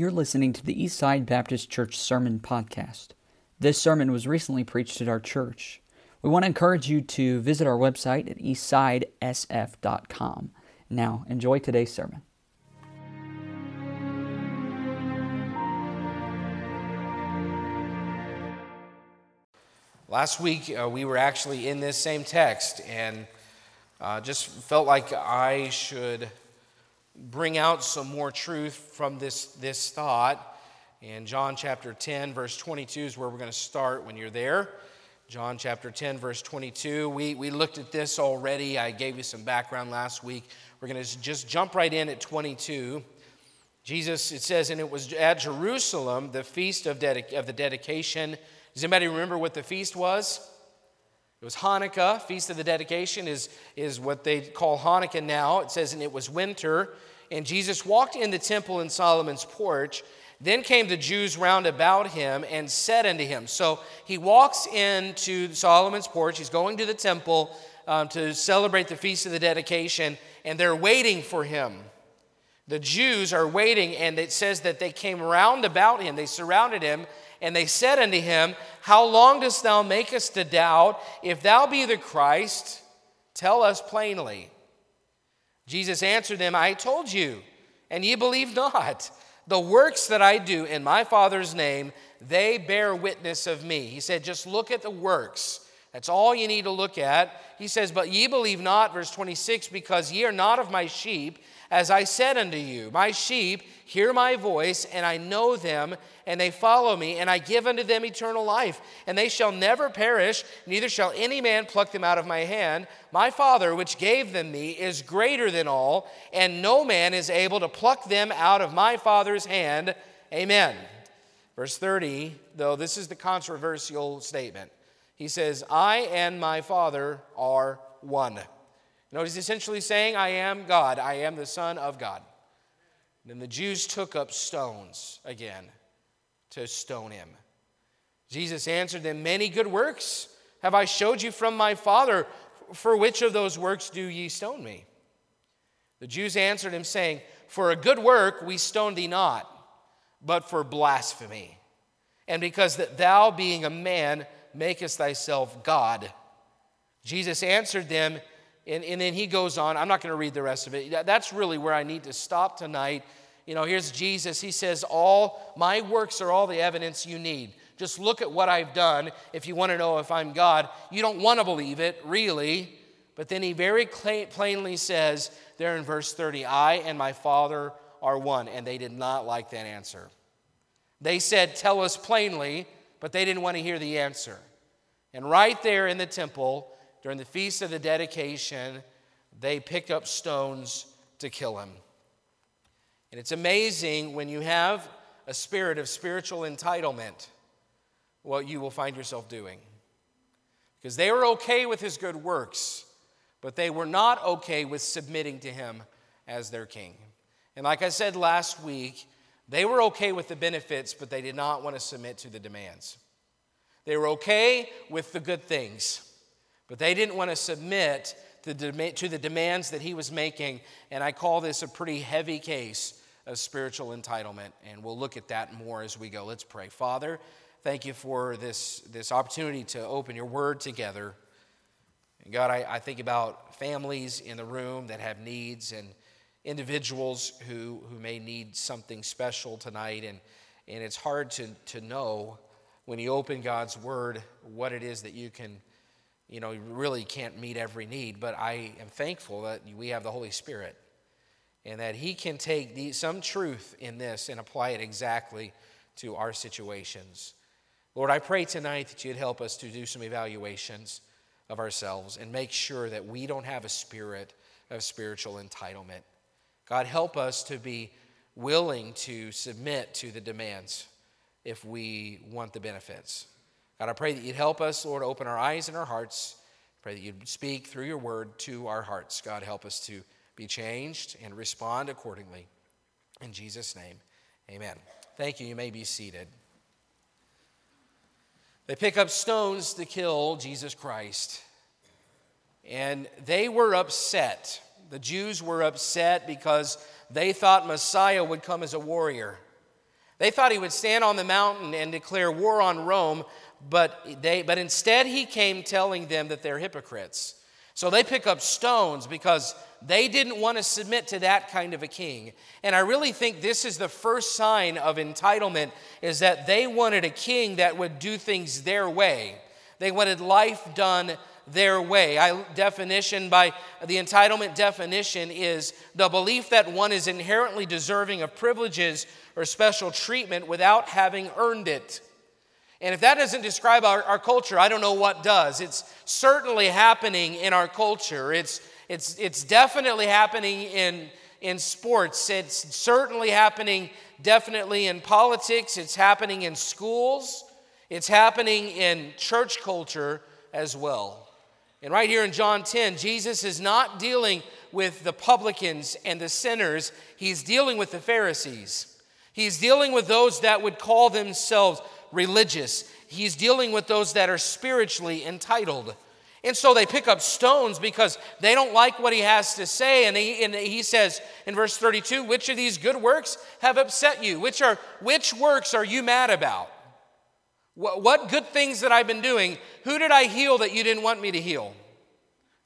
You're listening to the Eastside Baptist Church Sermon Podcast. This sermon was recently preached at our church. We want to encourage you to visit our website at eastsidesf.com. Now, enjoy today's sermon. Last week, uh, we were actually in this same text and uh, just felt like I should bring out some more truth from this, this thought. And John chapter 10, verse 22 is where we're going to start when you're there. John chapter 10, verse 22. We, we looked at this already. I gave you some background last week. We're going to just jump right in at 22. Jesus, it says, and it was at Jerusalem, the feast of, dedic- of the dedication. Does anybody remember what the feast was? It was Hanukkah. Feast of the Dedication is, is what they call Hanukkah now. It says, and it was winter. And Jesus walked in the temple in Solomon's porch. Then came the Jews round about him and said unto him, So he walks into Solomon's porch. He's going to the temple um, to celebrate the Feast of the Dedication, and they're waiting for him. The Jews are waiting, and it says that they came round about him. They surrounded him, and they said unto him, How long dost thou make us to doubt? If thou be the Christ, tell us plainly. Jesus answered them, I told you, and ye believe not. The works that I do in my Father's name, they bear witness of me. He said, Just look at the works. That's all you need to look at. He says, But ye believe not, verse 26, because ye are not of my sheep, as I said unto you, My sheep hear my voice, and I know them, and they follow me, and I give unto them eternal life, and they shall never perish, neither shall any man pluck them out of my hand. My Father, which gave them me, is greater than all, and no man is able to pluck them out of my Father's hand. Amen. Verse 30, though this is the controversial statement, he says, I and my Father are one. You know he's essentially saying? I am God. I am the Son of God. Then the Jews took up stones again to stone him. Jesus answered them, Many good works have I showed you from my Father. For which of those works do ye stone me? The Jews answered him, saying, For a good work we stone thee not, but for blasphemy, and because that thou, being a man, makest thyself God. Jesus answered them, and, and then he goes on. I'm not going to read the rest of it. That's really where I need to stop tonight. You know, here's Jesus. He says, All my works are all the evidence you need. Just look at what I've done if you want to know if I'm God. You don't want to believe it, really. But then he very plainly says there in verse 30, I and my Father are one. And they did not like that answer. They said, Tell us plainly, but they didn't want to hear the answer. And right there in the temple, during the feast of the dedication, they pick up stones to kill him. And it's amazing when you have a spirit of spiritual entitlement, what you will find yourself doing. Because they were okay with his good works, but they were not okay with submitting to him as their king. And like I said last week, they were okay with the benefits, but they did not want to submit to the demands. They were okay with the good things, but they didn't want to submit to the demands that he was making. And I call this a pretty heavy case of spiritual entitlement. And we'll look at that more as we go. Let's pray. Father, thank you for this, this opportunity to open your word together. And God, I, I think about families in the room that have needs and individuals who, who may need something special tonight. And, and it's hard to, to know when you open God's word what it is that you can you know, you really can't meet every need, but I am thankful that we have the Holy Spirit and that He can take the, some truth in this and apply it exactly to our situations. Lord, I pray tonight that you'd help us to do some evaluations of ourselves and make sure that we don't have a spirit of spiritual entitlement. God, help us to be willing to submit to the demands if we want the benefits. God, I pray that you'd help us, Lord, open our eyes and our hearts. Pray that you'd speak through your word to our hearts. God, help us to be changed and respond accordingly. In Jesus' name, amen. Thank you. You may be seated. They pick up stones to kill Jesus Christ. And they were upset. The Jews were upset because they thought Messiah would come as a warrior. They thought he would stand on the mountain and declare war on Rome, but, they, but instead he came telling them that they're hypocrites. So they pick up stones because they didn't want to submit to that kind of a king. And I really think this is the first sign of entitlement is that they wanted a king that would do things their way. They wanted life done their way. I definition by the entitlement definition is the belief that one is inherently deserving of privileges or special treatment without having earned it. And if that doesn't describe our, our culture, I don't know what does. It's certainly happening in our culture. It's, it's, it's definitely happening in, in sports. It's certainly happening definitely in politics. It's happening in schools. It's happening in church culture as well. And right here in John 10, Jesus is not dealing with the publicans and the sinners, he's dealing with the Pharisees. He's dealing with those that would call themselves religious. He's dealing with those that are spiritually entitled. And so they pick up stones because they don't like what he has to say. And he, and he says in verse 32 Which of these good works have upset you? Which, are, which works are you mad about? What, good things that I've been doing? Who did I heal that you didn't want me to heal?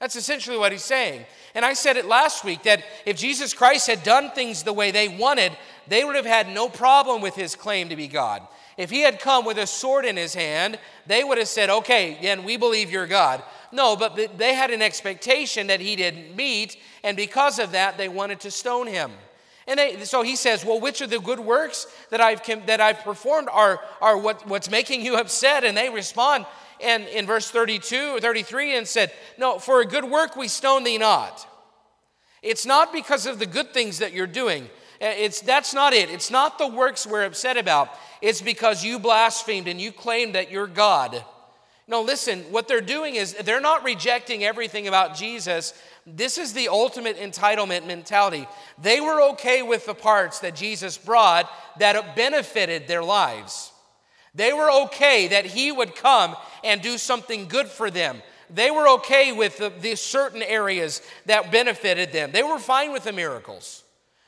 That's essentially what he's saying. And I said it last week that if Jesus Christ had done things the way they wanted, they would have had no problem with his claim to be God. If he had come with a sword in his hand, they would have said, okay, then we believe you're God. No, but they had an expectation that he didn't meet, and because of that, they wanted to stone him. And they, so he says, Well, which of the good works that I've, that I've performed are, are what, what's making you upset? And they respond and in verse 32 or 33 and said, No, for a good work we stone thee not. It's not because of the good things that you're doing. Eh, it's, that's not it. It's not the works we're upset about. It's because you blasphemed and you claimed that you're God. No, listen, what they're doing is they're not rejecting everything about Jesus. This is the ultimate entitlement mentality. They were okay with the parts that Jesus brought that benefited their lives. They were okay that he would come and do something good for them. They were okay with the, the certain areas that benefited them. They were fine with the miracles.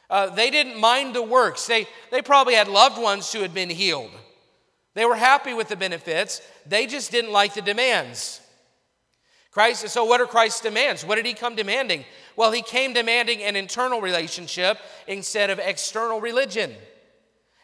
Uh, they didn't mind the works. They, they probably had loved ones who had been healed. They were happy with the benefits. They just didn't like the demands. Christ, so what are Christ's demands? What did he come demanding? Well, he came demanding an internal relationship instead of external religion.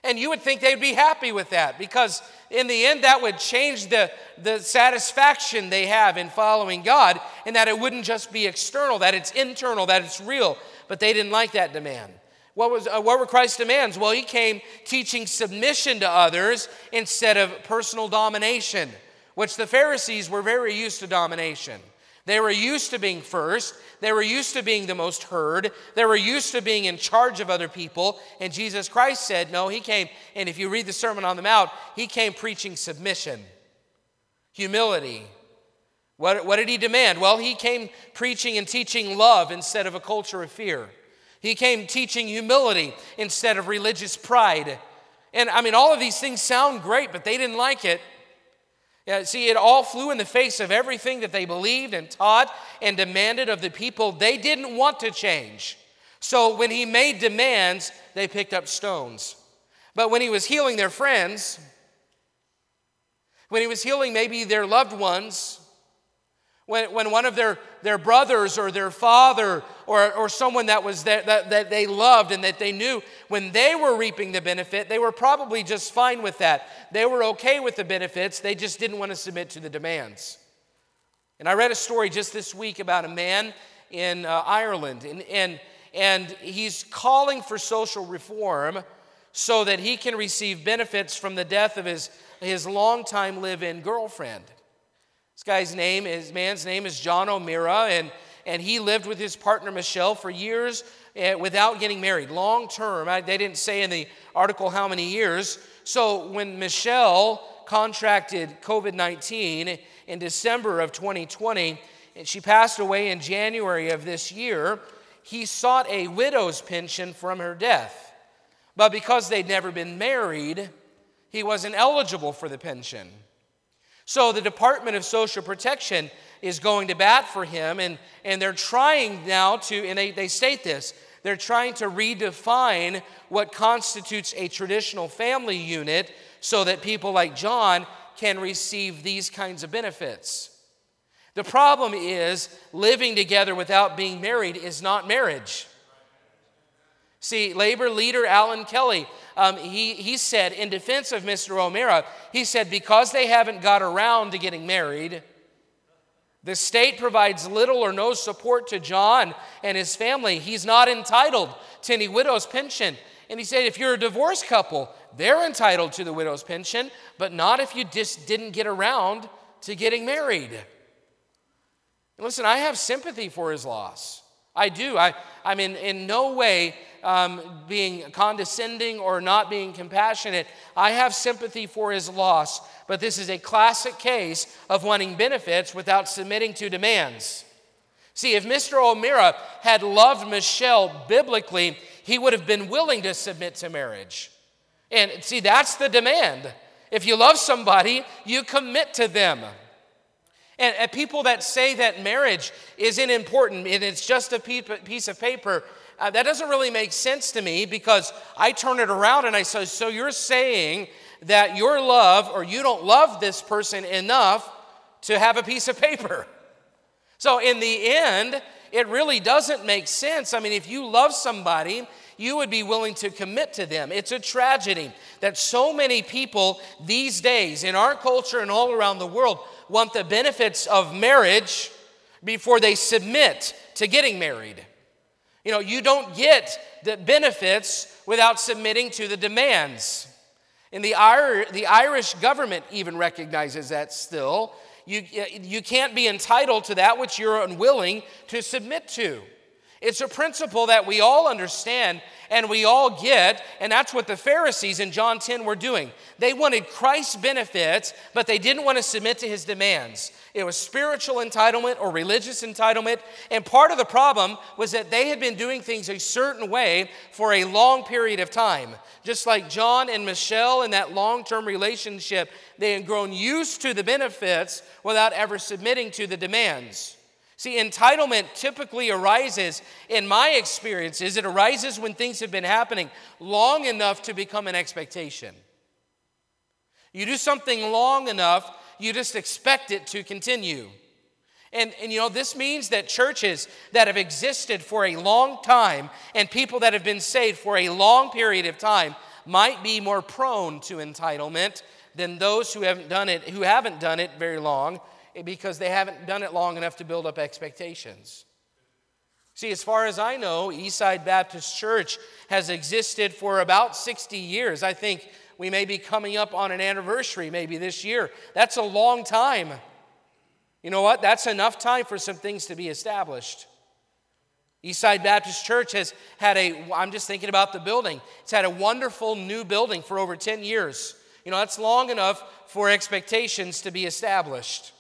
And you would think they'd be happy with that because, in the end, that would change the, the satisfaction they have in following God, and that it wouldn't just be external, that it's internal, that it's real. But they didn't like that demand. What, was, uh, what were Christ's demands? Well, he came teaching submission to others instead of personal domination, which the Pharisees were very used to domination. They were used to being first. They were used to being the most heard. They were used to being in charge of other people. And Jesus Christ said, No, he came, and if you read the Sermon on the Mount, he came preaching submission, humility. What, what did he demand? Well, he came preaching and teaching love instead of a culture of fear. He came teaching humility instead of religious pride. And I mean, all of these things sound great, but they didn't like it. Yeah, see, it all flew in the face of everything that they believed and taught and demanded of the people. They didn't want to change. So when he made demands, they picked up stones. But when he was healing their friends, when he was healing maybe their loved ones, when, when one of their, their brothers or their father or, or someone that, was that, that, that they loved and that they knew, when they were reaping the benefit, they were probably just fine with that. They were okay with the benefits, they just didn't want to submit to the demands. And I read a story just this week about a man in uh, Ireland, and, and, and he's calling for social reform so that he can receive benefits from the death of his, his longtime live in girlfriend. This guy's name, his man's name is John O'Meara, and, and he lived with his partner Michelle for years uh, without getting married, long term. They didn't say in the article how many years. So when Michelle contracted COVID 19 in December of 2020, and she passed away in January of this year, he sought a widow's pension from her death. But because they'd never been married, he wasn't eligible for the pension. So the Department of Social Protection is going to bat for him, and, and they're trying now to, and they, they state this, They're trying to redefine what constitutes a traditional family unit so that people like John can receive these kinds of benefits. The problem is living together without being married is not marriage. See, labor leader Alan Kelly, um, he, he said in defense of Mr. O'Meara, he said, because they haven't got around to getting married, the state provides little or no support to John and his family. He's not entitled to any widow's pension. And he said, if you're a divorced couple, they're entitled to the widow's pension, but not if you just didn't get around to getting married. listen, I have sympathy for his loss. I do. I, I'm in, in no way um, being condescending or not being compassionate. I have sympathy for his loss, but this is a classic case of wanting benefits without submitting to demands. See, if Mr. O'Meara had loved Michelle biblically, he would have been willing to submit to marriage. And see, that's the demand. If you love somebody, you commit to them. And, and people that say that marriage isn't important and it's just a piece of paper, uh, that doesn't really make sense to me because I turn it around and I say, So you're saying that your love or you don't love this person enough to have a piece of paper? So in the end, it really doesn't make sense. I mean, if you love somebody, you would be willing to commit to them. It's a tragedy that so many people these days in our culture and all around the world want the benefits of marriage before they submit to getting married. You know, you don't get the benefits without submitting to the demands. And the, the Irish government even recognizes that still. You, you can't be entitled to that which you're unwilling to submit to. It's a principle that we all understand and we all get, and that's what the Pharisees in John 10 were doing. They wanted Christ's benefits, but they didn't want to submit to his demands. It was spiritual entitlement or religious entitlement, and part of the problem was that they had been doing things a certain way for a long period of time. Just like John and Michelle in that long term relationship, they had grown used to the benefits without ever submitting to the demands. See, entitlement typically arises, in my experiences, it arises when things have been happening long enough to become an expectation. You do something long enough, you just expect it to continue. And, and you know, this means that churches that have existed for a long time and people that have been saved for a long period of time might be more prone to entitlement than those who haven't done it, who haven't done it very long because they haven't done it long enough to build up expectations. See, as far as I know, Eastside Baptist Church has existed for about 60 years. I think we may be coming up on an anniversary maybe this year. That's a long time. You know what? That's enough time for some things to be established. Eastside Baptist Church has had a, I'm just thinking about the building, it's had a wonderful new building for over 10 years. You know, that's long enough for expectations to be established.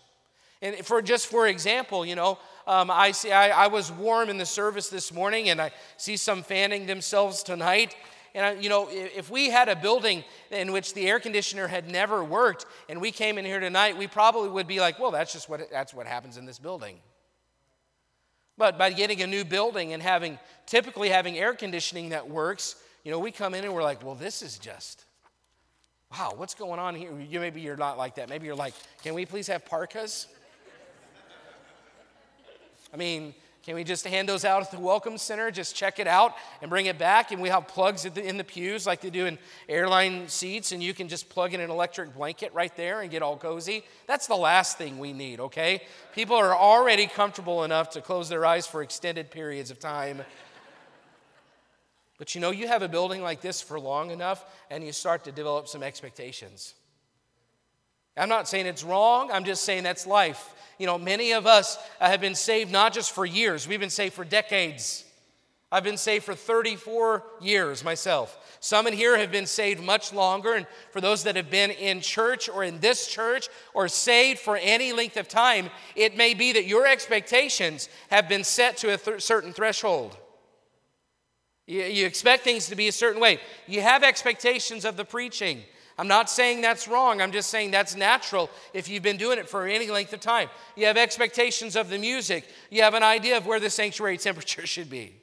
And for just for example, you know, um, I see I, I, was warm in the service this morning, and I see some fanning themselves tonight. And you know, if we had a building in which the air conditioner had never worked, and we came in here tonight, we probably would be like, "Well, that's just what that's what happens in this building." But by getting a new building and having typically having air conditioning that works, you know, we come in and we're like, "Well, this is just." Wow, what's going on here? You, maybe you're not like that. Maybe you're like, can we please have parkas? I mean, can we just hand those out at the Welcome Center? Just check it out and bring it back. And we have plugs in the pews like they do in airline seats, and you can just plug in an electric blanket right there and get all cozy. That's the last thing we need, okay? People are already comfortable enough to close their eyes for extended periods of time. But you know, you have a building like this for long enough, and you start to develop some expectations. I'm not saying it's wrong, I'm just saying that's life. You know, many of us uh, have been saved not just for years, we've been saved for decades. I've been saved for 34 years myself. Some in here have been saved much longer. And for those that have been in church or in this church or saved for any length of time, it may be that your expectations have been set to a th- certain threshold. You, you expect things to be a certain way. You have expectations of the preaching. I'm not saying that's wrong. I'm just saying that's natural if you've been doing it for any length of time. You have expectations of the music, you have an idea of where the sanctuary temperature should be.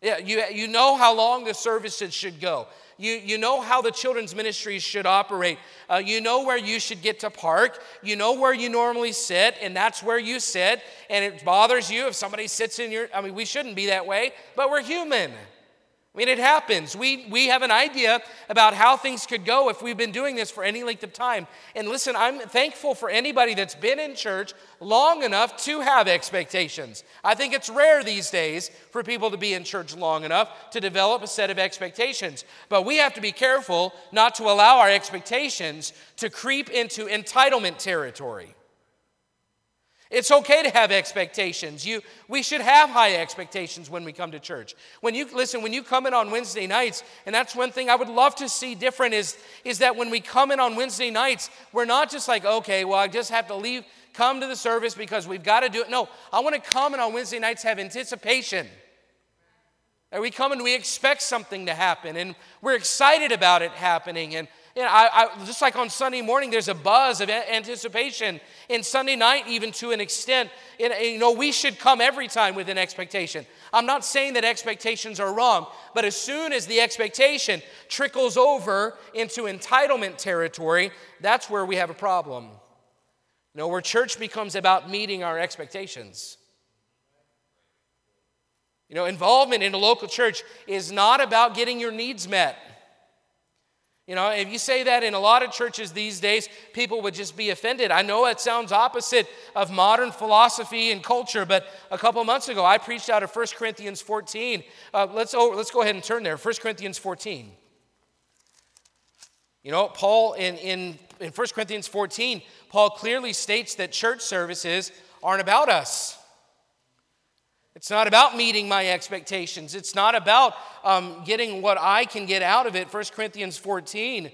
Yeah, you, you know how long the services should go. You, you know how the children's ministries should operate. Uh, you know where you should get to park. You know where you normally sit, and that's where you sit. And it bothers you if somebody sits in your. I mean, we shouldn't be that way, but we're human. I mean, it happens. We, we have an idea about how things could go if we've been doing this for any length of time. And listen, I'm thankful for anybody that's been in church long enough to have expectations. I think it's rare these days for people to be in church long enough to develop a set of expectations. But we have to be careful not to allow our expectations to creep into entitlement territory. It's okay to have expectations. You, we should have high expectations when we come to church. When you listen, when you come in on Wednesday nights, and that's one thing I would love to see different is, is that when we come in on Wednesday nights, we're not just like, okay, well, I just have to leave, come to the service because we've got to do it. No, I want to come in on Wednesday nights have anticipation. And we come and we expect something to happen, and we're excited about it happening. And you know, I, I, just like on Sunday morning, there's a buzz of anticipation. And Sunday night, even to an extent, you know, we should come every time with an expectation. I'm not saying that expectations are wrong, but as soon as the expectation trickles over into entitlement territory, that's where we have a problem. You know, where church becomes about meeting our expectations. You know, involvement in a local church is not about getting your needs met. You know, if you say that in a lot of churches these days, people would just be offended. I know it sounds opposite of modern philosophy and culture, but a couple months ago I preached out of 1 Corinthians 14. Uh, let's, oh, let's go ahead and turn there. 1 Corinthians 14. You know, Paul, in, in, in 1 Corinthians 14, Paul clearly states that church services aren't about us. It's not about meeting my expectations. It's not about um, getting what I can get out of it. 1 Corinthians 14,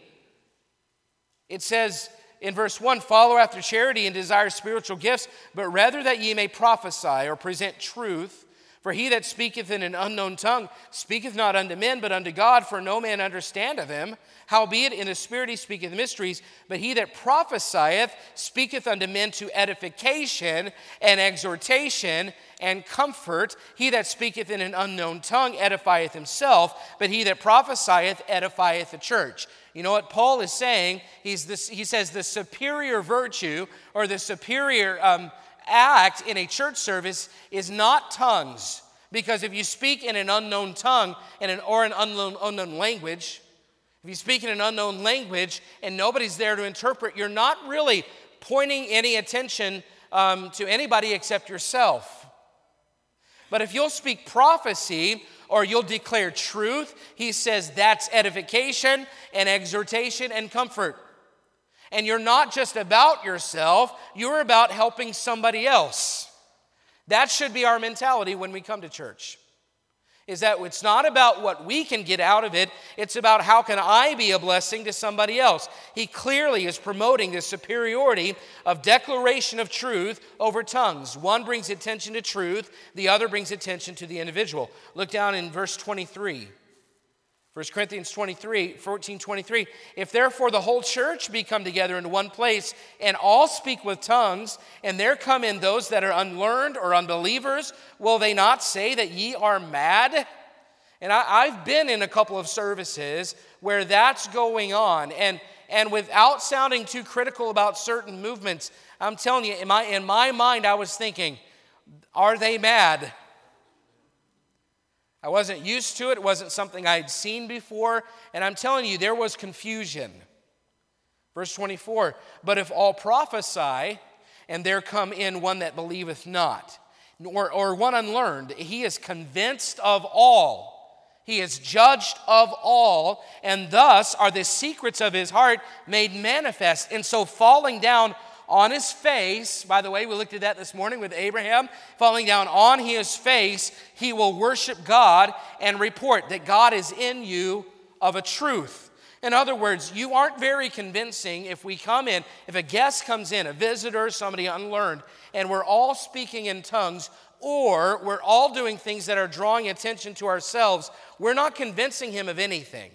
it says in verse 1 Follow after charity and desire spiritual gifts, but rather that ye may prophesy or present truth. For he that speaketh in an unknown tongue speaketh not unto men, but unto God, for no man understandeth him. Howbeit in the Spirit he speaketh mysteries, but he that prophesieth speaketh unto men to edification and exhortation and comfort. He that speaketh in an unknown tongue edifieth himself, but he that prophesieth edifieth the church. You know what Paul is saying? He's this, he says the superior virtue or the superior um, act in a church service is not tongues. Because if you speak in an unknown tongue and an, or an unknown, unknown language, if you speak in an unknown language and nobody's there to interpret, you're not really pointing any attention um, to anybody except yourself. But if you'll speak prophecy or you'll declare truth, he says that's edification and exhortation and comfort. And you're not just about yourself, you're about helping somebody else. That should be our mentality when we come to church is that it's not about what we can get out of it, it's about how can I be a blessing to somebody else. He clearly is promoting the superiority of declaration of truth over tongues. One brings attention to truth, the other brings attention to the individual. Look down in verse 23. 1 Corinthians 23, 14, 23. If therefore the whole church be come together in one place and all speak with tongues, and there come in those that are unlearned or unbelievers, will they not say that ye are mad? And I, have been in a couple of services where that's going on. And, and without sounding too critical about certain movements, I'm telling you, in my, in my mind, I was thinking, are they mad? I wasn't used to it, it wasn't something I had seen before, and I'm telling you, there was confusion. Verse 24, but if all prophesy, and there come in one that believeth not, or, or one unlearned, he is convinced of all. He is judged of all, and thus are the secrets of his heart made manifest. And so, falling down on his face. By the way, we looked at that this morning with Abraham. Falling down on his face, he will worship God and report that God is in you of a truth. In other words, you aren't very convincing if we come in, if a guest comes in, a visitor, somebody unlearned, and we're all speaking in tongues, or we're all doing things that are drawing attention to ourselves, we're not convincing him of anything.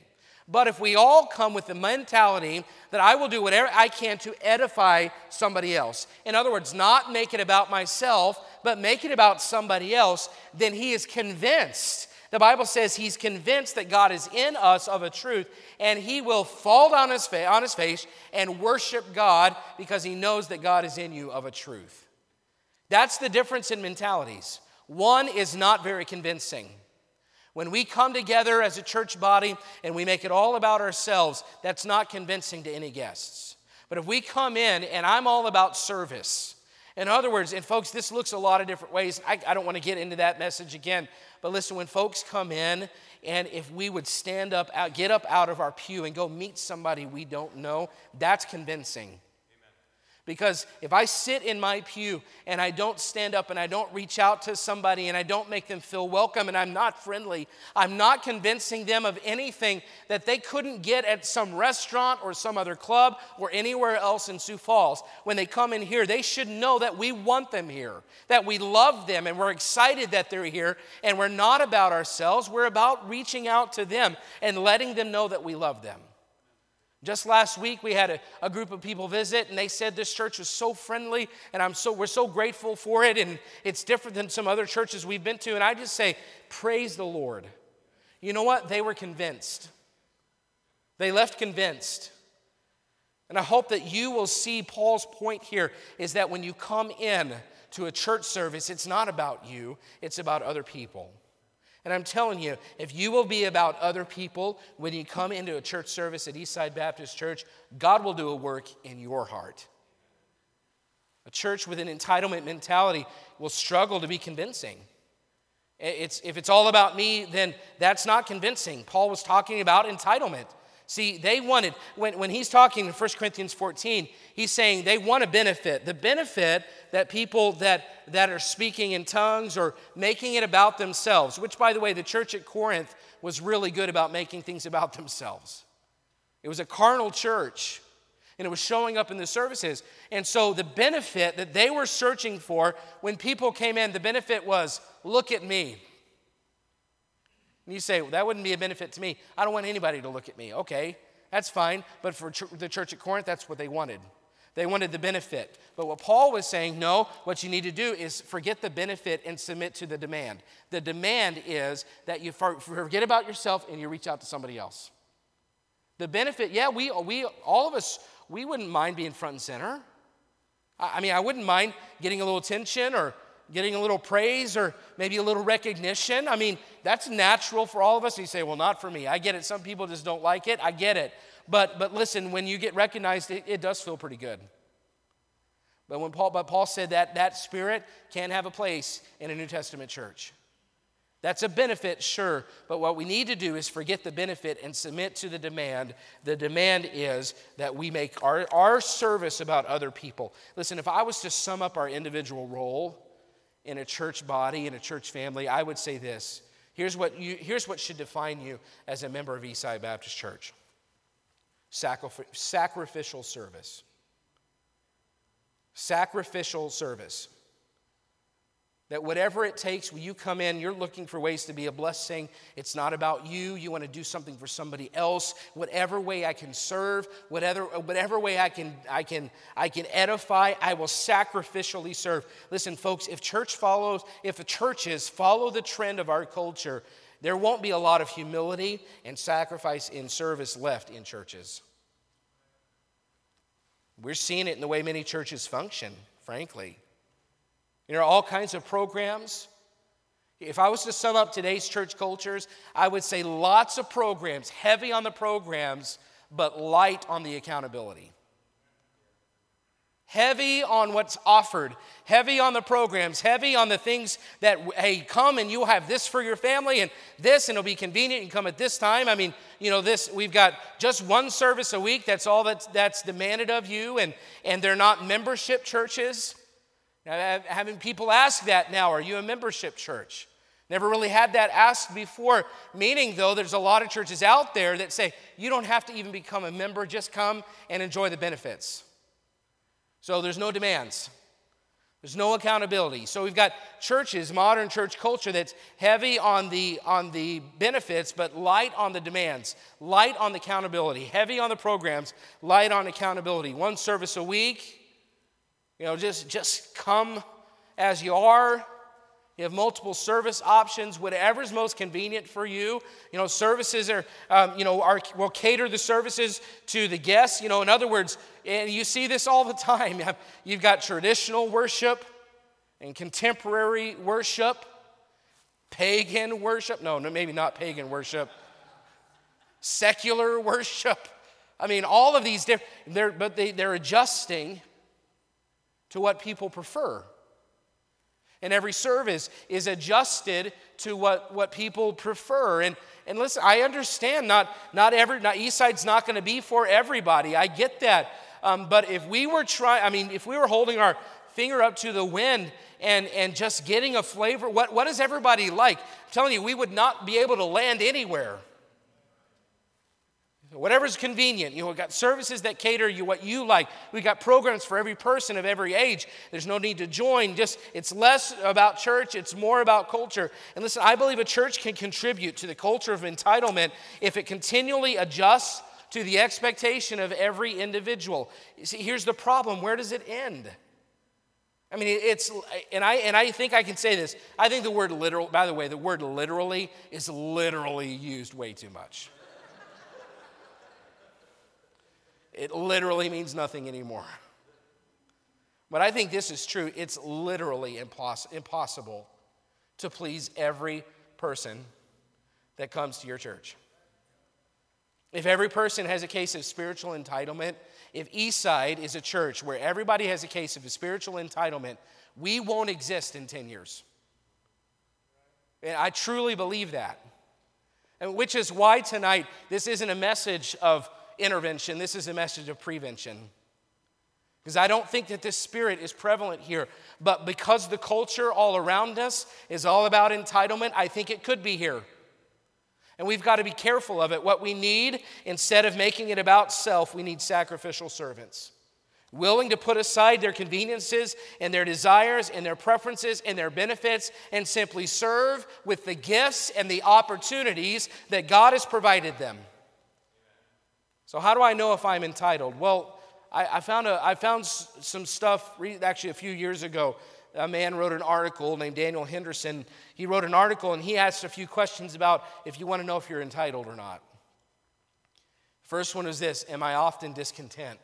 But if we all come with the mentality that I will do whatever I can to edify somebody else, in other words, not make it about myself, but make it about somebody else, then he is convinced The Bible says he's convinced that God is in us of a truth, and he will fall down his fa- on his face and worship God because he knows that God is in you of a truth. That's the difference in mentalities. One is not very convincing. When we come together as a church body and we make it all about ourselves, that's not convincing to any guests. But if we come in and I'm all about service, in other words, and folks, this looks a lot of different ways. I, I don't want to get into that message again. But listen, when folks come in, and if we would stand up, out, get up out of our pew and go meet somebody we don't know, that's convincing. Because if I sit in my pew and I don't stand up and I don't reach out to somebody and I don't make them feel welcome and I'm not friendly, I'm not convincing them of anything that they couldn't get at some restaurant or some other club or anywhere else in Sioux Falls. When they come in here, they should know that we want them here, that we love them and we're excited that they're here and we're not about ourselves, we're about reaching out to them and letting them know that we love them. Just last week, we had a, a, group of people visit, and they said this church was so friendly, and I'm so, we're so grateful for it, and it's different than some other churches we've been to. And I just say, praise the Lord. You know what? They were convinced. They left convinced. And I hope that you will see Paul's point here is that when you come in to a church service, it's not about you, it's about other people. And I'm telling you, if you will be about other people when you come into a church service at Eastside Baptist Church, God will do a work in your heart. A church with an entitlement mentality will struggle to be convincing. It's, if it's all about me, then that's not convincing. Paul was talking about entitlement. See, they wanted, when, when he's talking in 1 Corinthians 14, he's saying they want a benefit. The benefit that people that, that are speaking in tongues or making it about themselves, which, by the way, the church at Corinth was really good about making things about themselves. It was a carnal church, and it was showing up in the services. And so the benefit that they were searching for when people came in, the benefit was look at me. And you say, well, that wouldn't be a benefit to me. I don't want anybody to look at me. Okay, that's fine. But for ch- the church at Corinth, that's what they wanted. They wanted the benefit. But what Paul was saying, no, what you need to do is forget the benefit and submit to the demand. The demand is that you forget about yourself and you reach out to somebody else. The benefit, yeah, we, we all of us, we wouldn't mind being front and center. I, I mean, I wouldn't mind getting a little attention or getting a little praise or maybe a little recognition. I mean, that's natural for all of us. You say, well, not for me. I get it. Some people just don't like it. I get it. But, but listen, when you get recognized, it, it does feel pretty good. But when Paul, but Paul said that that spirit can have a place in a New Testament church. That's a benefit, sure, but what we need to do is forget the benefit and submit to the demand. The demand is that we make our, our service about other people. Listen, if I was to sum up our individual role, in a church body, in a church family, I would say this. Here's what, you, here's what should define you as a member of Eastside Baptist Church sacrificial service. Sacrificial service. That whatever it takes, when you come in, you're looking for ways to be a blessing. It's not about you. You want to do something for somebody else. Whatever way I can serve, whatever, whatever way I can, I, can, I can edify, I will sacrificially serve. Listen, folks, if church follows, if the churches follow the trend of our culture, there won't be a lot of humility and sacrifice in service left in churches. We're seeing it in the way many churches function, frankly. You know, all kinds of programs. If I was to sum up today's church cultures, I would say lots of programs, heavy on the programs, but light on the accountability. Heavy on what's offered, heavy on the programs, heavy on the things that, hey, come and you'll have this for your family and this, and it'll be convenient and come at this time. I mean, you know, this, we've got just one service a week, that's all that's, that's demanded of you, and, and they're not membership churches. Now, having people ask that now, are you a membership church? Never really had that asked before. Meaning, though, there's a lot of churches out there that say you don't have to even become a member, just come and enjoy the benefits. So there's no demands, there's no accountability. So we've got churches, modern church culture, that's heavy on the, on the benefits, but light on the demands, light on the accountability, heavy on the programs, light on accountability. One service a week you know, just, just come as you are. You have multiple service options, whatever's most convenient for you. You know, services are, um, you know, are, will cater the services to the guests. You know, in other words, and you see this all the time. You've got traditional worship and contemporary worship, pagan worship. No, no maybe not pagan worship. Secular worship. I mean, all of these different, but they, they're adjusting to what people prefer and every service is adjusted to what, what people prefer. And, and listen, I understand not, not every, not Eastside's not going to be for everybody. I get that. Um, but if we were trying, I mean, if we were holding our finger up to the wind and, and just getting a flavor, what, what is everybody like? I'm telling you, we would not be able to land anywhere. Whatever's convenient. You know, we've got services that cater you what you like. We've got programs for every person of every age. There's no need to join. Just it's less about church, it's more about culture. And listen, I believe a church can contribute to the culture of entitlement if it continually adjusts to the expectation of every individual. You see, here's the problem. Where does it end? I mean, it's, and I, and I think I can say this. I think the word literal, by the way, the word literally is literally used way too much. It literally means nothing anymore. But I think this is true. It's literally impos- impossible to please every person that comes to your church. If every person has a case of spiritual entitlement, if Eastside is a church where everybody has a case of a spiritual entitlement, we won't exist in 10 years. And I truly believe that. And which is why tonight this isn't a message of intervention, this is a message of prevention. Because I don't think that this spirit is prevalent here. But because the culture all around us is all about entitlement, I think it could be here. And we've got to be careful of it. What we need, instead of making it about self, we need sacrificial servants. Willing to put aside their conveniences and their desires and their preferences and their benefits and simply serve with the gifts and the opportunities that God has provided them. So, how do I know if I'm entitled? Well, I, I found, a, I found some stuff actually a few years ago. A man wrote an article named Daniel Henderson. He wrote an article and he asked a few questions about if you want to know if you're entitled or not. First one was this Am I often discontent?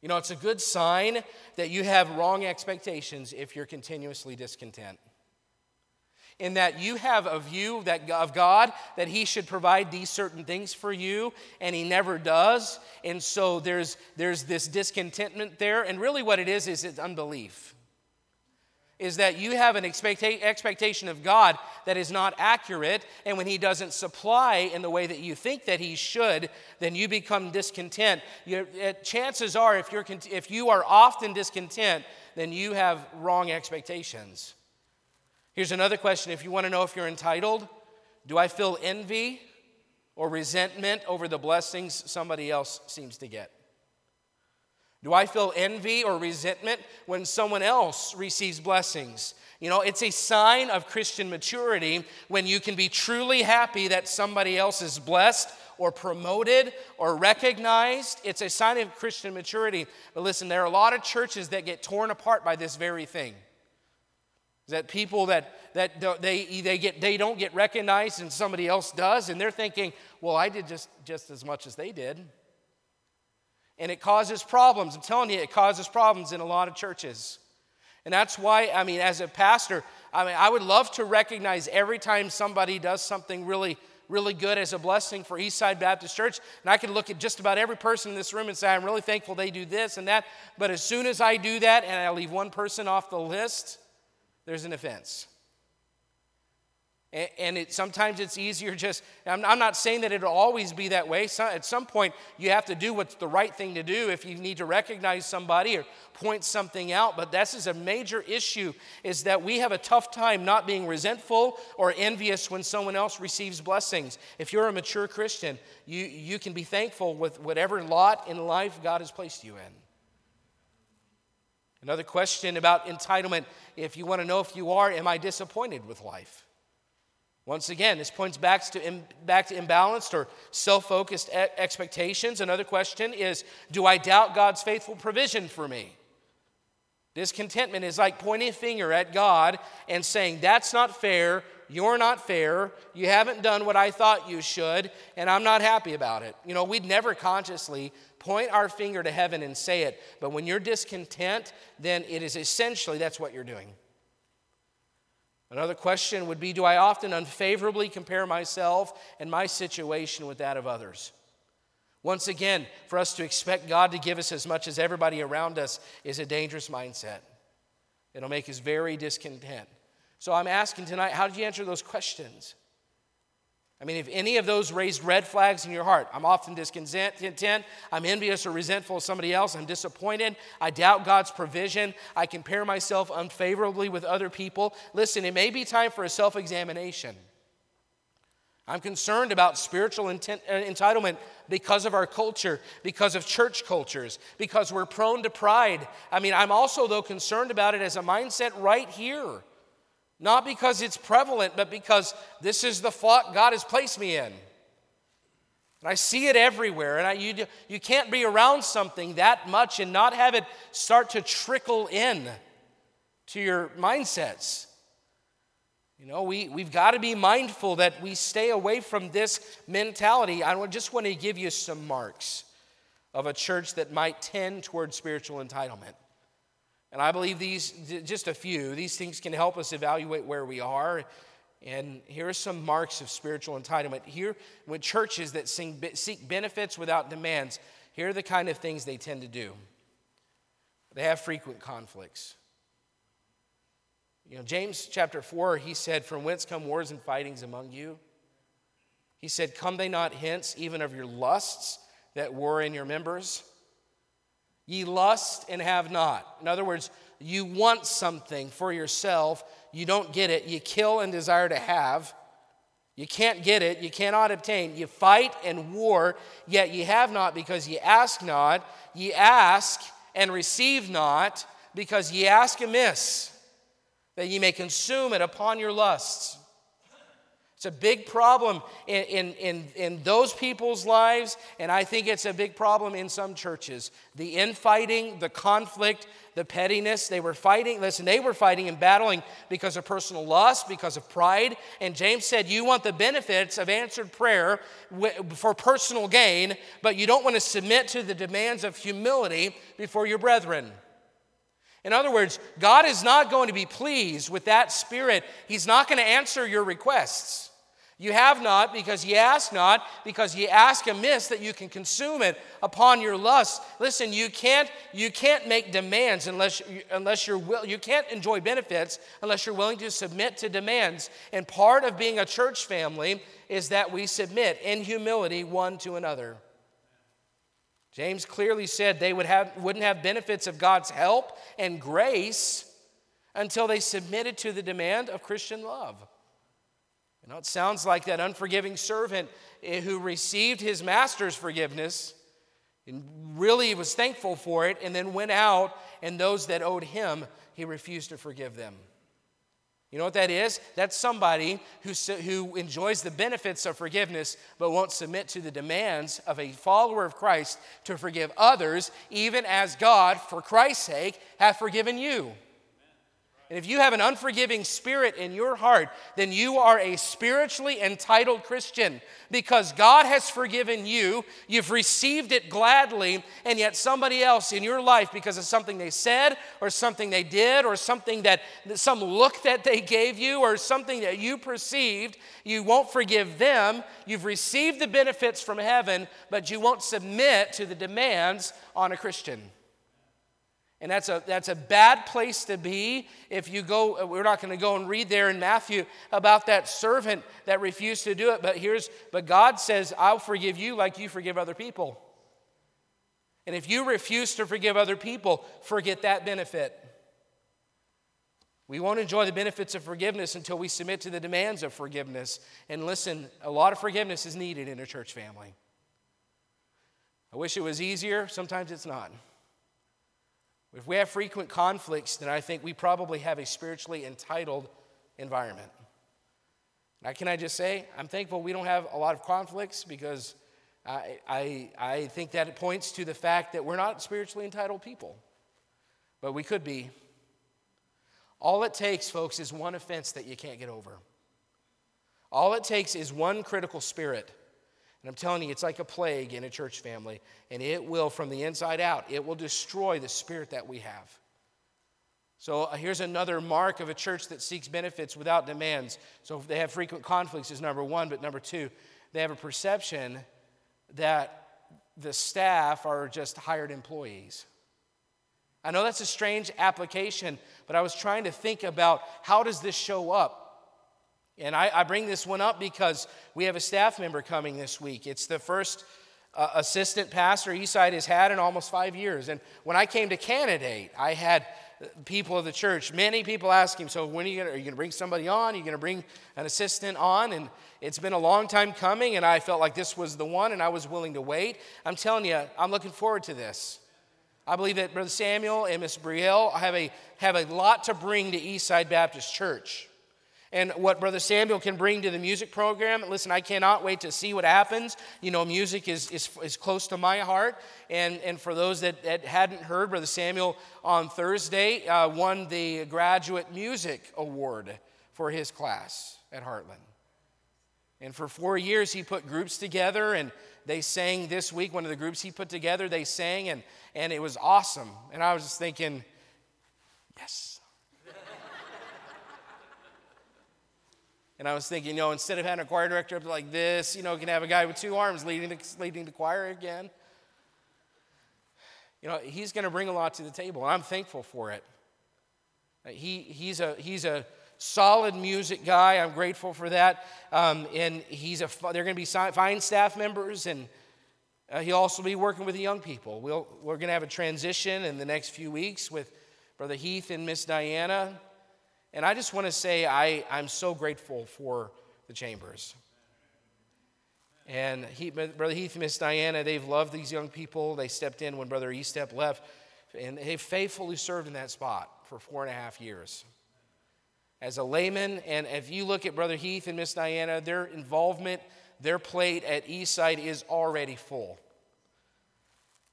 You know, it's a good sign that you have wrong expectations if you're continuously discontent in that you have a view that, of God that He should provide these certain things for you, and He never does. And so there's, there's this discontentment there. And really, what it is, is it's unbelief. Is that you have an expecta- expectation of God that is not accurate, and when He doesn't supply in the way that you think that He should, then you become discontent. You, eh, chances are, if, you're, if you are often discontent, then you have wrong expectations. Here's another question if you want to know if you're entitled do I feel envy or resentment over the blessings somebody else seems to get? Do I feel envy or resentment when someone else receives blessings? You know, it's a sign of Christian maturity when you can be truly happy that somebody else is blessed or promoted or recognized. It's a sign of Christian maturity. But listen, there are a lot of churches that get torn apart by this very thing that people that, that they, they, get, they don't get recognized and somebody else does, and they're thinking, well, I did just, just as much as they did. And it causes problems. I'm telling you, it causes problems in a lot of churches. And that's why, I mean, as a pastor, I mean, I would love to recognize every time somebody does something really, really good as a blessing for Eastside Baptist Church. And I can look at just about every person in this room and say, I'm really thankful they do this and that. But as soon as I do that and I leave one person off the list, there's an offense. And it, sometimes it's easier just, I'm, not saying that it'll always be that way. So, at some point, you have to do what's the right thing to do if you need to recognize somebody or point something out. But this is a major issue is that we have a tough time not being resentful or envious when someone else receives blessings. If you're a mature Christian, you, you can be thankful with whatever lot in life God has placed you in. Another question about entitlement if you want to know if you are, am I disappointed with life? Once again, this points back to, back to imbalanced or self focused expectations. Another question is Do I doubt God's faithful provision for me? Discontentment is like pointing a finger at God and saying, That's not fair. You're not fair. You haven't done what I thought you should, and I'm not happy about it. You know, we'd never consciously point our finger to heaven and say it, but when you're discontent, then it is essentially that's what you're doing. Another question would be Do I often unfavorably compare myself and my situation with that of others? Once again, for us to expect God to give us as much as everybody around us is a dangerous mindset. It'll make us very discontent. So I'm asking tonight, how did you answer those questions? I mean, if any of those raised red flags in your heart, I'm often discontent, I'm envious or resentful of somebody else, I'm disappointed, I doubt God's provision, I compare myself unfavorably with other people. Listen, it may be time for a self examination. I'm concerned about spiritual intent, uh, entitlement because of our culture, because of church cultures, because we're prone to pride. I mean, I'm also, though, concerned about it as a mindset right here. Not because it's prevalent, but because this is the flock God has placed me in. And I see it everywhere. And I, you, you can't be around something that much and not have it start to trickle in to your mindsets. You know, we, we've got to be mindful that we stay away from this mentality. I just want to give you some marks of a church that might tend toward spiritual entitlement. And I believe these, just a few, these things can help us evaluate where we are. And here are some marks of spiritual entitlement. Here, when churches that sing, seek benefits without demands, here are the kind of things they tend to do they have frequent conflicts. You know, James chapter 4, he said, From whence come wars and fightings among you? He said, Come they not hence, even of your lusts that war in your members? Ye lust and have not. In other words, you want something for yourself, you don't get it, you kill and desire to have. You can't get it, you cannot obtain. You fight and war, yet ye have not because ye ask not. Ye ask and receive not because ye ask amiss, that ye may consume it upon your lusts. It's a big problem in, in, in, in, those people's lives, and I think it's a big problem in some churches. The infighting, the conflict, the pettiness, they were fighting. Listen, they were fighting and battling because of personal lust, because of pride. And James said, You want the benefits of answered prayer for personal gain, but you don't want to submit to the demands of humility before your brethren. In other words, God is not going to be pleased with that spirit. He's not going to answer your requests. You have not because ye ask not, because ye ask amiss that you can consume it upon your lust. Listen, you can't, you can't make demands unless, unless you're will, you can't enjoy benefits unless you're willing to submit to demands. And part of being a church family is that we submit in humility one to another. James clearly said they would have, wouldn't have benefits of God's help and grace until they submitted to the demand of Christian love. Know, it sounds like that unforgiving servant eh, who received his master's forgiveness and really was thankful for it and then went out, and those that owed him, he refused to forgive them. You know what that is? That's somebody who, who enjoys the benefits of forgiveness but won't submit to the demands of a follower of Christ to forgive others, even as God, for Christ's sake, hath forgiven you. And if you have an unforgiving spirit in your heart, then you are a spiritually entitled Christian because God has forgiven you. You've received it gladly, and yet somebody else in your life, because of something they said or something they did or something that some look that they gave you or something that you perceived, you won't forgive them. You've received the benefits from heaven, but you won't submit to the demands on a Christian. And that's a, that's a bad place to be if you go, we're not going to go and read there in Matthew about that servant that refused to do it. But here's, but God says, I'll forgive you like you forgive other people. And if you refuse to forgive other people, forget that benefit. We won't enjoy the benefits of forgiveness until we submit to the demands of forgiveness. And listen, a lot of forgiveness is needed in a church family. I wish it was easier. Sometimes it's not. If we have frequent conflicts, then I think we probably have a spiritually entitled environment. Now, can I just say, I'm thankful we don't have a lot of conflicts because I, I, I think that it points to the fact that we're not spiritually entitled people. but we could be. All it takes, folks, is one offense that you can't get over. All it takes is one critical spirit. And I'm telling you, it's like a plague in a church family, and it will, from the inside out, it will destroy the spirit that we have. So uh, here's another mark of a church that seeks benefits without demands. So they have frequent conflicts, is number one, but number two, they have a perception that the staff are just hired employees. I know that's a strange application, but I was trying to think about how does this show up? And I, I bring this one up because we have a staff member coming this week. It's the first uh, assistant pastor Eastside has had in almost five years. And when I came to candidate, I had people of the church, many people asking, so when are you going to bring somebody on? Are you going to bring an assistant on? And it's been a long time coming, and I felt like this was the one, and I was willing to wait. I'm telling you, I'm looking forward to this. I believe that Brother Samuel and Miss Brielle have a, have a lot to bring to Eastside Baptist Church and what Brother Samuel can bring to the music program. Listen, I cannot wait to see what happens. You know, music is, is, is close to my heart. And, and for those that, that hadn't heard, Brother Samuel on Thursday uh, won the Graduate Music Award for his class at Heartland. And for four years, he put groups together, and they sang this week. One of the groups he put together, they sang, and, and it was awesome. And I was just thinking, yes, And I was thinking, you know, instead of having a choir director up like this, you know, we can have a guy with two arms leading the, leading the choir again. You know, he's going to bring a lot to the table, and I'm thankful for it. Uh, he, he's, a, he's a solid music guy. I'm grateful for that. Um, and he's a, they're going to be fine staff members, and uh, he'll also be working with the young people. We'll, we're going to have a transition in the next few weeks with Brother Heath and Miss Diana. And I just want to say I, I'm so grateful for the Chambers. And he, Brother Heath Miss Diana, they've loved these young people. They stepped in when Brother Estep left, and they faithfully served in that spot for four and a half years. As a layman, and if you look at Brother Heath and Miss Diana, their involvement, their plate at Eastside is already full.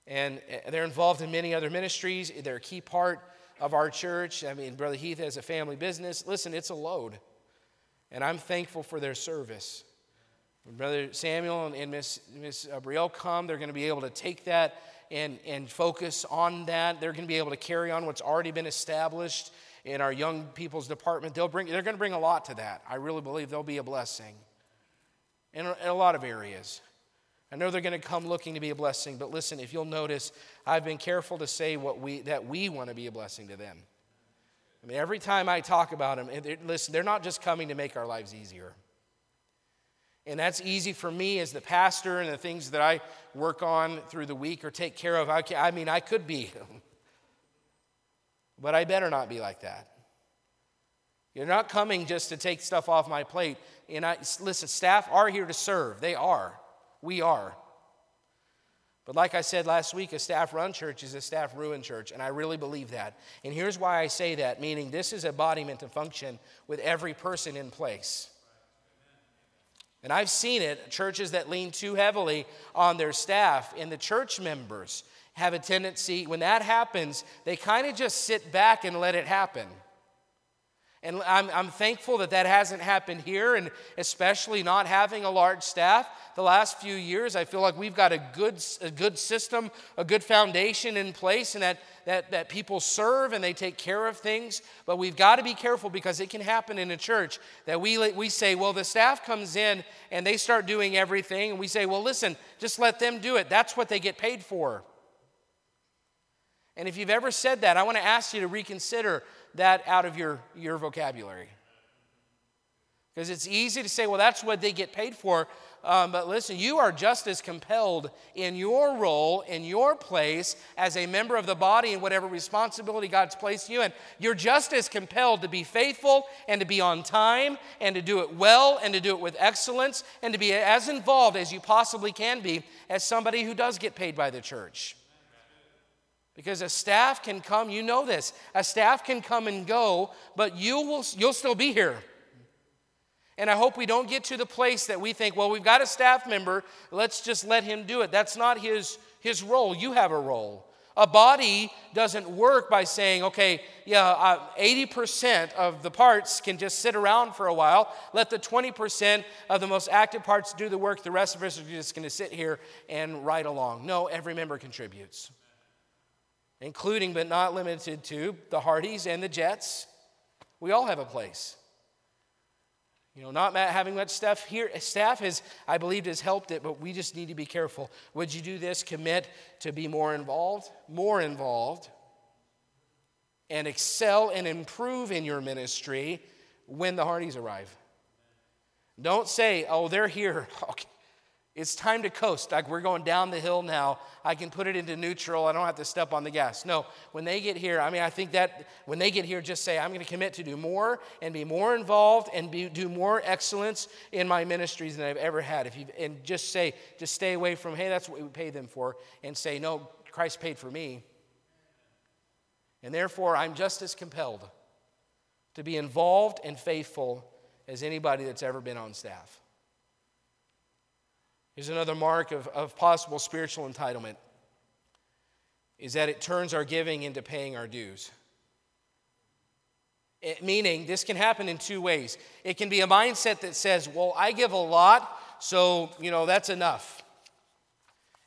And they're involved in many other ministries. They're a key part of our church. I mean, Brother Heath has a family business. Listen, it's a load. And I'm thankful for their service. When Brother Samuel and Miss, Miss Brielle come, they're going to be able to take that and, and focus on that. They're going to be able to carry on what's already been established in our young people's department. They'll bring, they're going to bring a lot to that. I really believe they'll be a blessing in in a lot of areas. I know they're going to come looking to be a blessing, but listen, if you'll notice, I've been careful to say what we, that we want to be a blessing to them. I mean, every time I talk about them, they're, listen, they're not just coming to make our lives easier. And that's easy for me as the pastor and the things that I work on through the week or take care of. I, can, I mean, I could be, but I better not be like that. You're not coming just to take stuff off my plate. And I, listen, staff are here to serve, they are. We are. But like I said last week, a staff run church is a staff ruined church, and I really believe that. And here's why I say that meaning this is embodiment and function with every person in place. And I've seen it, churches that lean too heavily on their staff and the church members have a tendency, when that happens, they kind of just sit back and let it happen. And I'm, I'm thankful that that hasn't happened here, and especially not having a large staff. The last few years, I feel like we've got a good, a good system, a good foundation in place, and that, that, that people serve and they take care of things. But we've got to be careful because it can happen in a church that we, we say, well, the staff comes in and they start doing everything, and we say, well, listen, just let them do it. That's what they get paid for. And if you've ever said that, I want to ask you to reconsider that out of your, your vocabulary. Because it's easy to say, well, that's what they get paid for. Um, but listen, you are just as compelled in your role, in your place as a member of the body and whatever responsibility God's placed you in. You're just as compelled to be faithful and to be on time and to do it well and to do it with excellence and to be as involved as you possibly can be as somebody who does get paid by the church. Because a staff can come, you know this, a staff can come and go, but you will, you'll still be here. And I hope we don't get to the place that we think, well, we've got a staff member, let's just let him do it. That's not his, his role. You have a role. A body doesn't work by saying, okay, yeah, uh, 80% of the parts can just sit around for a while. Let the 20% of the most active parts do the work. The rest of us are just going to sit here and ride along. No, every member contributes, including but not limited to the Hardys and the Jets. We all have a place. You know, not having much stuff here, staff has, I believe, has helped it, but we just need to be careful. Would you do this? Commit to be more involved, more involved, and excel and improve in your ministry when the Hardys arrive. Don't say, oh, they're here. Okay. It's time to coast. Like we're going down the hill now. I can put it into neutral. I don't have to step on the gas. No, when they get here, I mean, I think that when they get here, just say, I'm going to commit to do more and be more involved and be, do more excellence in my ministries than I've ever had. If you and just say, just stay away from, hey, that's what we pay them for, and say, no, Christ paid for me. And therefore, I'm just as compelled to be involved and faithful as anybody that's ever been on staff. Here's another mark of, of possible spiritual entitlement is that it turns our giving into paying our dues. It, meaning, this can happen in two ways. It can be a mindset that says, well, I give a lot, so, you know, that's enough.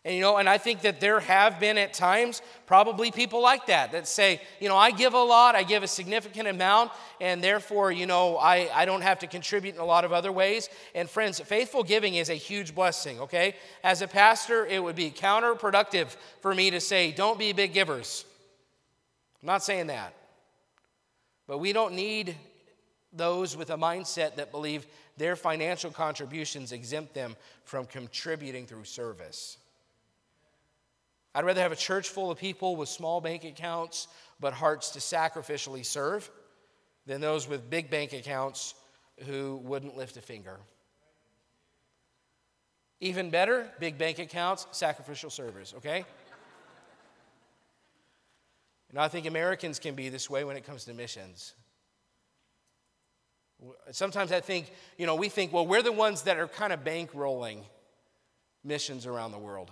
And you know, and I think that there have been at times probably people like that that say, you know, I give a lot, I give a significant amount, and therefore, you know, I, I don't have to contribute in a lot of other ways. And friends, faithful giving is a huge blessing, okay? As a pastor, it would be counterproductive for me to say, don't be big givers. I'm not saying that. But we don't need those with a mindset that believe their financial contributions exempt them from contributing through service. I'd rather have a church full of people with small bank accounts but hearts to sacrificially serve than those with big bank accounts who wouldn't lift a finger. Even better, big bank accounts, sacrificial servers, okay? And I think Americans can be this way when it comes to missions. Sometimes I think, you know, we think, well, we're the ones that are kind of bankrolling missions around the world.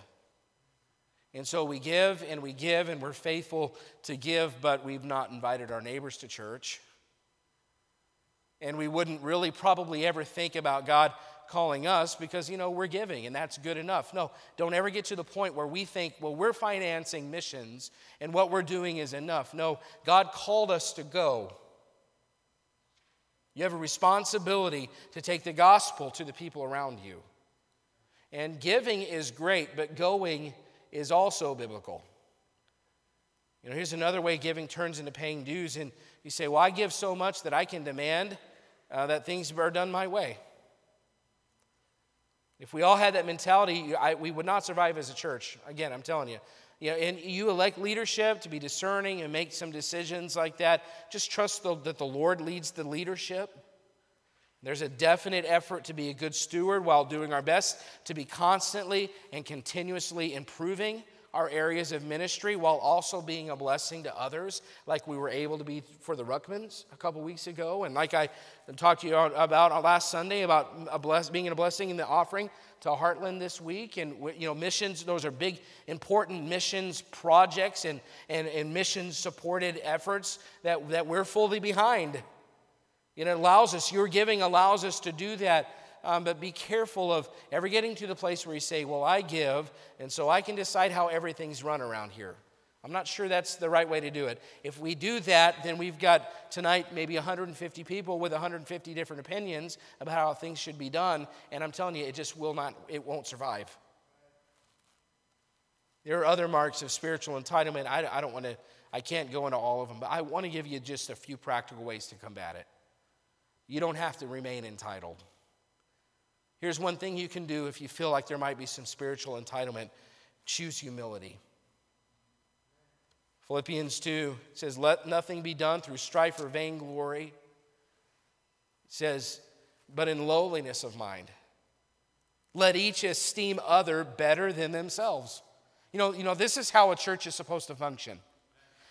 And so we give and we give and we're faithful to give, but we've not invited our neighbors to church. And we wouldn't really probably ever think about God calling us because, you know, we're giving and that's good enough. No, don't ever get to the point where we think, well, we're financing missions and what we're doing is enough. No, God called us to go. You have a responsibility to take the gospel to the people around you. And giving is great, but going is also biblical. You know, here's another way giving turns into paying dues. And you say, Well, I give so much that I can demand uh, that things are done my way. If we all had that mentality, I, we would not survive as a church. Again, I'm telling you. You know, and you elect leadership to be discerning and make some decisions like that. Just trust the, that the Lord leads the leadership. There's a definite effort to be a good steward while doing our best to be constantly and continuously improving our areas of ministry while also being a blessing to others, like we were able to be for the Ruckmans a couple weeks ago, and like I talked to you about last Sunday about bless, being a blessing in the offering to Heartland this week. And you know, missions; those are big, important missions projects and and, and missions supported efforts that that we're fully behind. And it allows us, your giving allows us to do that. Um, but be careful of ever getting to the place where you say, Well, I give, and so I can decide how everything's run around here. I'm not sure that's the right way to do it. If we do that, then we've got tonight maybe 150 people with 150 different opinions about how things should be done, and I'm telling you, it just will not, it won't survive. There are other marks of spiritual entitlement. I, I don't want to, I can't go into all of them, but I want to give you just a few practical ways to combat it. You don't have to remain entitled. Here's one thing you can do if you feel like there might be some spiritual entitlement choose humility. Philippians 2 says, Let nothing be done through strife or vainglory. It says, But in lowliness of mind. Let each esteem other better than themselves. You know, you know, this is how a church is supposed to function.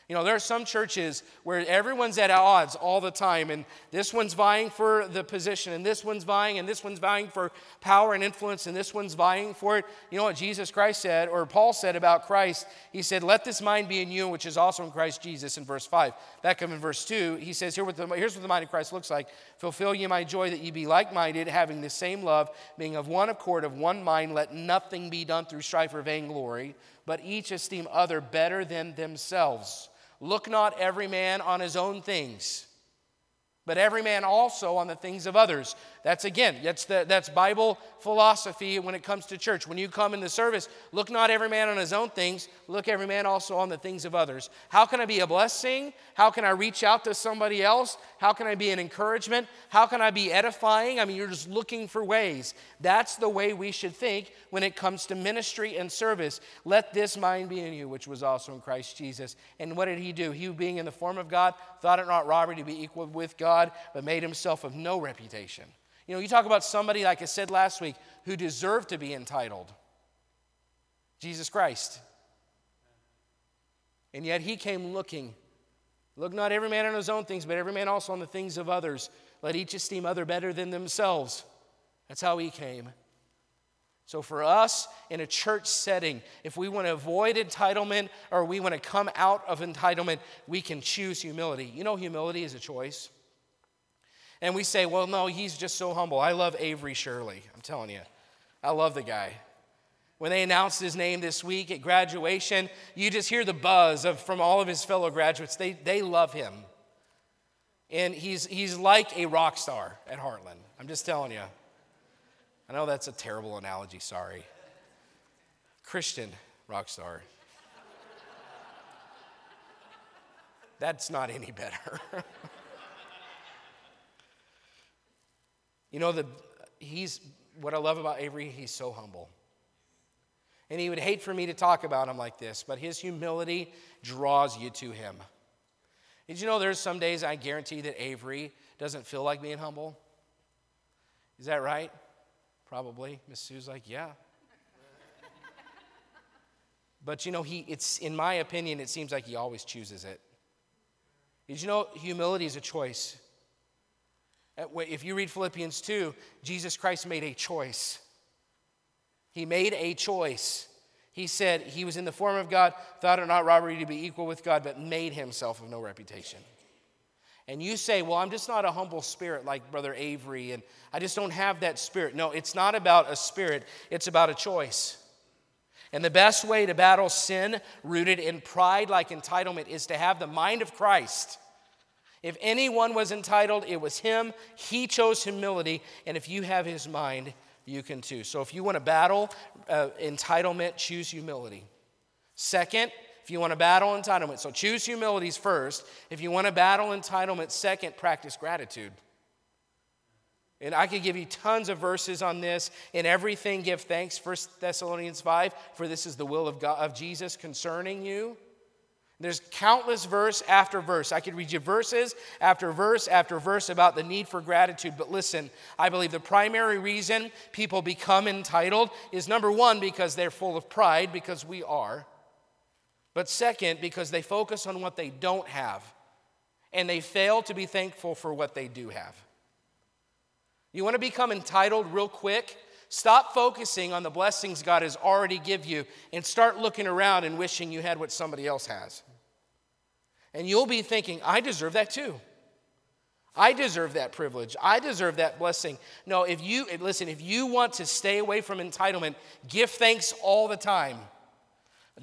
You know, there are some churches where everyone's at odds all the time, and this one's vying for the position, and this one's vying, and this one's vying for power and influence, and this one's vying for it. You know what Jesus Christ said, or Paul said about Christ? He said, Let this mind be in you, which is also in Christ Jesus, in verse 5. Back up in verse 2, he says, Here what the, Here's what the mind of Christ looks like Fulfill ye my joy that ye be like minded, having the same love, being of one accord, of one mind, let nothing be done through strife or vainglory, but each esteem other better than themselves. Look not every man on his own things, but every man also on the things of others. That's again, that's, the, that's Bible philosophy when it comes to church. When you come in the service, look not every man on his own things, look every man also on the things of others. How can I be a blessing? How can I reach out to somebody else? How can I be an encouragement? How can I be edifying? I mean, you're just looking for ways. That's the way we should think when it comes to ministry and service. Let this mind be in you, which was also in Christ Jesus. And what did he do? He, being in the form of God, thought it not robbery to be equal with God, but made himself of no reputation you know, you talk about somebody, like I said last week, who deserved to be entitled Jesus Christ. And yet he came looking. Look not every man on his own things, but every man also on the things of others. Let each esteem other better than themselves. That's how he came. So, for us in a church setting, if we want to avoid entitlement or we want to come out of entitlement, we can choose humility. You know, humility is a choice. And we say, well, no, he's just so humble. I love Avery Shirley. I'm telling you, I love the guy. When they announced his name this week at graduation, you just hear the buzz of, from all of his fellow graduates. They, they love him. And he's, he's like a rock star at Heartland. I'm just telling you. I know that's a terrible analogy, sorry. Christian rock star. That's not any better. You know, the, he's, what I love about Avery, he's so humble. And he would hate for me to talk about him like this, but his humility draws you to him. Did you know there's some days I guarantee that Avery doesn't feel like being humble? Is that right? Probably. Miss Sue's like, yeah. but you know, he it's in my opinion, it seems like he always chooses it. Did you know humility is a choice? If you read Philippians 2, Jesus Christ made a choice. He made a choice. He said he was in the form of God, thought it not robbery to be equal with God, but made himself of no reputation. And you say, Well, I'm just not a humble spirit like Brother Avery, and I just don't have that spirit. No, it's not about a spirit, it's about a choice. And the best way to battle sin rooted in pride like entitlement is to have the mind of Christ. If anyone was entitled, it was him. He chose humility. And if you have his mind, you can too. So if you want to battle uh, entitlement, choose humility. Second, if you want to battle entitlement, so choose humilities first. If you want to battle entitlement, second, practice gratitude. And I could give you tons of verses on this. In everything, give thanks. 1 Thessalonians 5, for this is the will of, God, of Jesus concerning you. There's countless verse after verse. I could read you verses after verse after verse about the need for gratitude. But listen, I believe the primary reason people become entitled is number one, because they're full of pride, because we are. But second, because they focus on what they don't have and they fail to be thankful for what they do have. You want to become entitled real quick? Stop focusing on the blessings God has already give you and start looking around and wishing you had what somebody else has. And you'll be thinking, I deserve that too. I deserve that privilege. I deserve that blessing. No, if you listen, if you want to stay away from entitlement, give thanks all the time.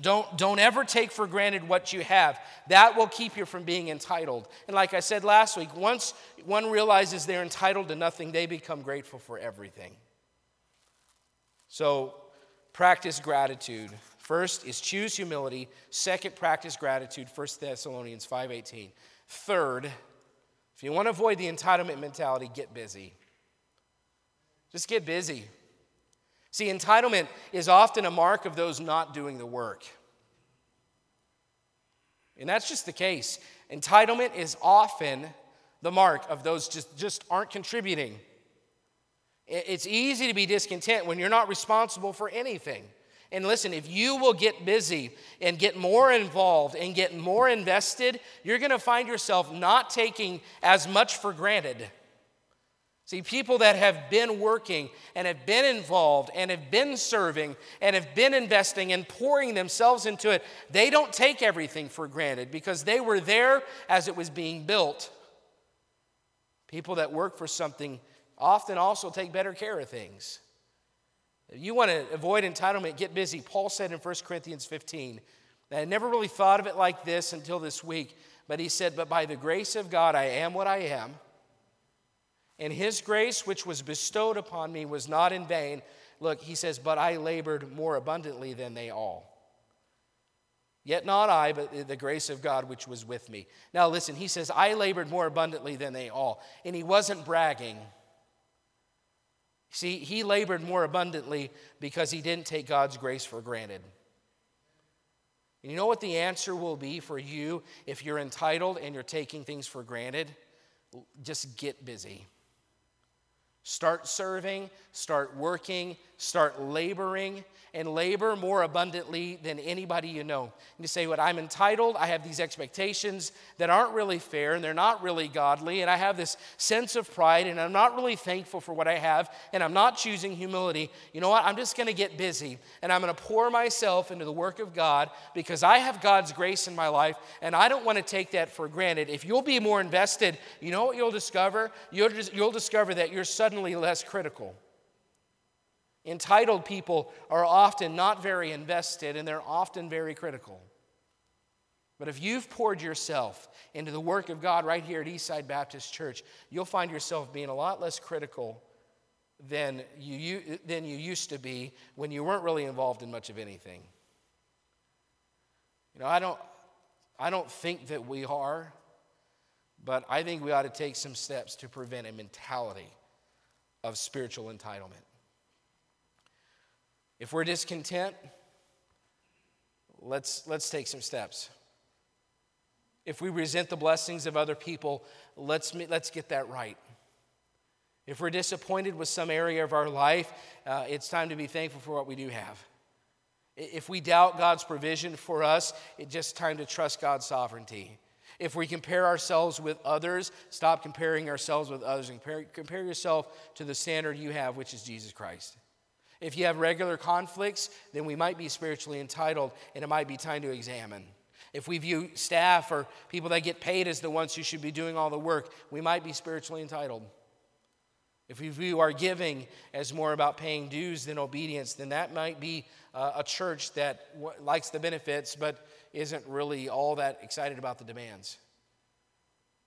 Don't, don't ever take for granted what you have. That will keep you from being entitled. And like I said last week, once one realizes they're entitled to nothing, they become grateful for everything. So practice gratitude. First is choose humility. Second, practice gratitude. 1 Thessalonians 5:18. Third, if you want to avoid the entitlement mentality, get busy. Just get busy. See, entitlement is often a mark of those not doing the work. And that's just the case. Entitlement is often the mark of those just, just aren't contributing. It's easy to be discontent when you're not responsible for anything. And listen, if you will get busy and get more involved and get more invested, you're going to find yourself not taking as much for granted. See, people that have been working and have been involved and have been serving and have been investing and pouring themselves into it, they don't take everything for granted because they were there as it was being built. People that work for something often also take better care of things. If you want to avoid entitlement, get busy. Paul said in 1 Corinthians 15, I never really thought of it like this until this week, but he said, But by the grace of God, I am what I am. And his grace, which was bestowed upon me, was not in vain. Look, he says, But I labored more abundantly than they all. Yet not I, but the grace of God which was with me. Now listen, he says, I labored more abundantly than they all. And he wasn't bragging. See, he labored more abundantly because he didn't take God's grace for granted. And you know what the answer will be for you if you're entitled and you're taking things for granted? Just get busy. Start serving, start working, start laboring, and labor more abundantly than anybody you know. And you say, What I'm entitled, I have these expectations that aren't really fair and they're not really godly, and I have this sense of pride, and I'm not really thankful for what I have, and I'm not choosing humility. You know what? I'm just going to get busy, and I'm going to pour myself into the work of God because I have God's grace in my life, and I don't want to take that for granted. If you'll be more invested, you know what you'll discover? You'll, you'll discover that you're suddenly less critical. Entitled people are often not very invested and they're often very critical. But if you've poured yourself into the work of God right here at Eastside Baptist Church, you'll find yourself being a lot less critical than you, than you used to be when you weren't really involved in much of anything. You know, I don't, I don't think that we are, but I think we ought to take some steps to prevent a mentality of spiritual entitlement. If we're discontent, let's, let's take some steps. If we resent the blessings of other people, let's, let's get that right. If we're disappointed with some area of our life, uh, it's time to be thankful for what we do have. If we doubt God's provision for us, it's just time to trust God's sovereignty. If we compare ourselves with others, stop comparing ourselves with others and compare, compare yourself to the standard you have, which is Jesus Christ. If you have regular conflicts, then we might be spiritually entitled and it might be time to examine. If we view staff or people that get paid as the ones who should be doing all the work, we might be spiritually entitled. If we view our giving as more about paying dues than obedience, then that might be uh, a church that likes the benefits but isn't really all that excited about the demands.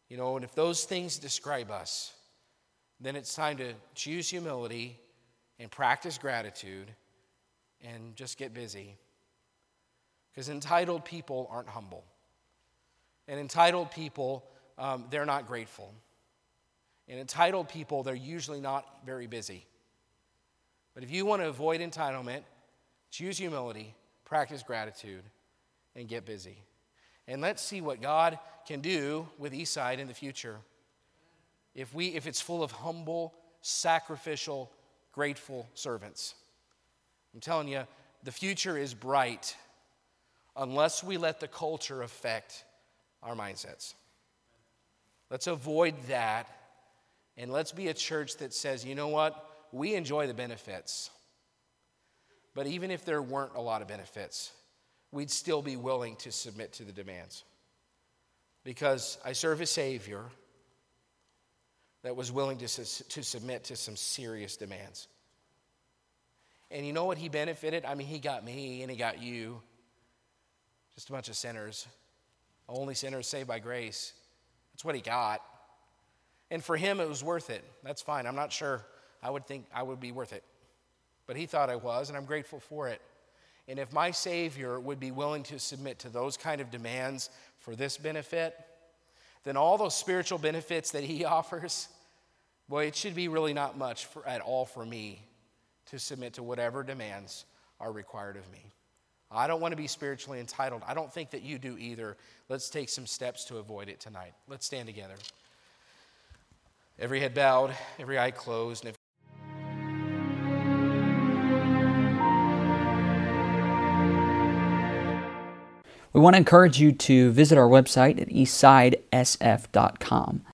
You know, and if those things describe us, then it's time to choose humility and practice gratitude and just get busy. Because entitled people aren't humble. And entitled people, um, they're not grateful. And entitled people, they're usually not very busy. But if you want to avoid entitlement, choose humility, practice gratitude, and get busy. And let's see what God can do with Eastside in the future. If, we, if it's full of humble, sacrificial, grateful servants. I'm telling you, the future is bright unless we let the culture affect our mindsets. Let's avoid that and let's be a church that says, you know what? We enjoy the benefits. But even if there weren't a lot of benefits, we'd still be willing to submit to the demands. Because I serve a Savior that was willing to, to submit to some serious demands. And you know what he benefited? I mean, he got me and he got you. Just a bunch of sinners. Only sinners saved by grace. That's what he got. And for him, it was worth it. That's fine. I'm not sure I would think I would be worth it. But he thought I was, and I'm grateful for it. And if my Savior would be willing to submit to those kind of demands for this benefit, then all those spiritual benefits that he offers, Boy, it should be really not much for, at all for me to submit to whatever demands are required of me. I don't want to be spiritually entitled. I don't think that you do either. Let's take some steps to avoid it tonight. Let's stand together. Every head bowed, every eye closed. and if We want to encourage you to visit our website at eastsidesf.com.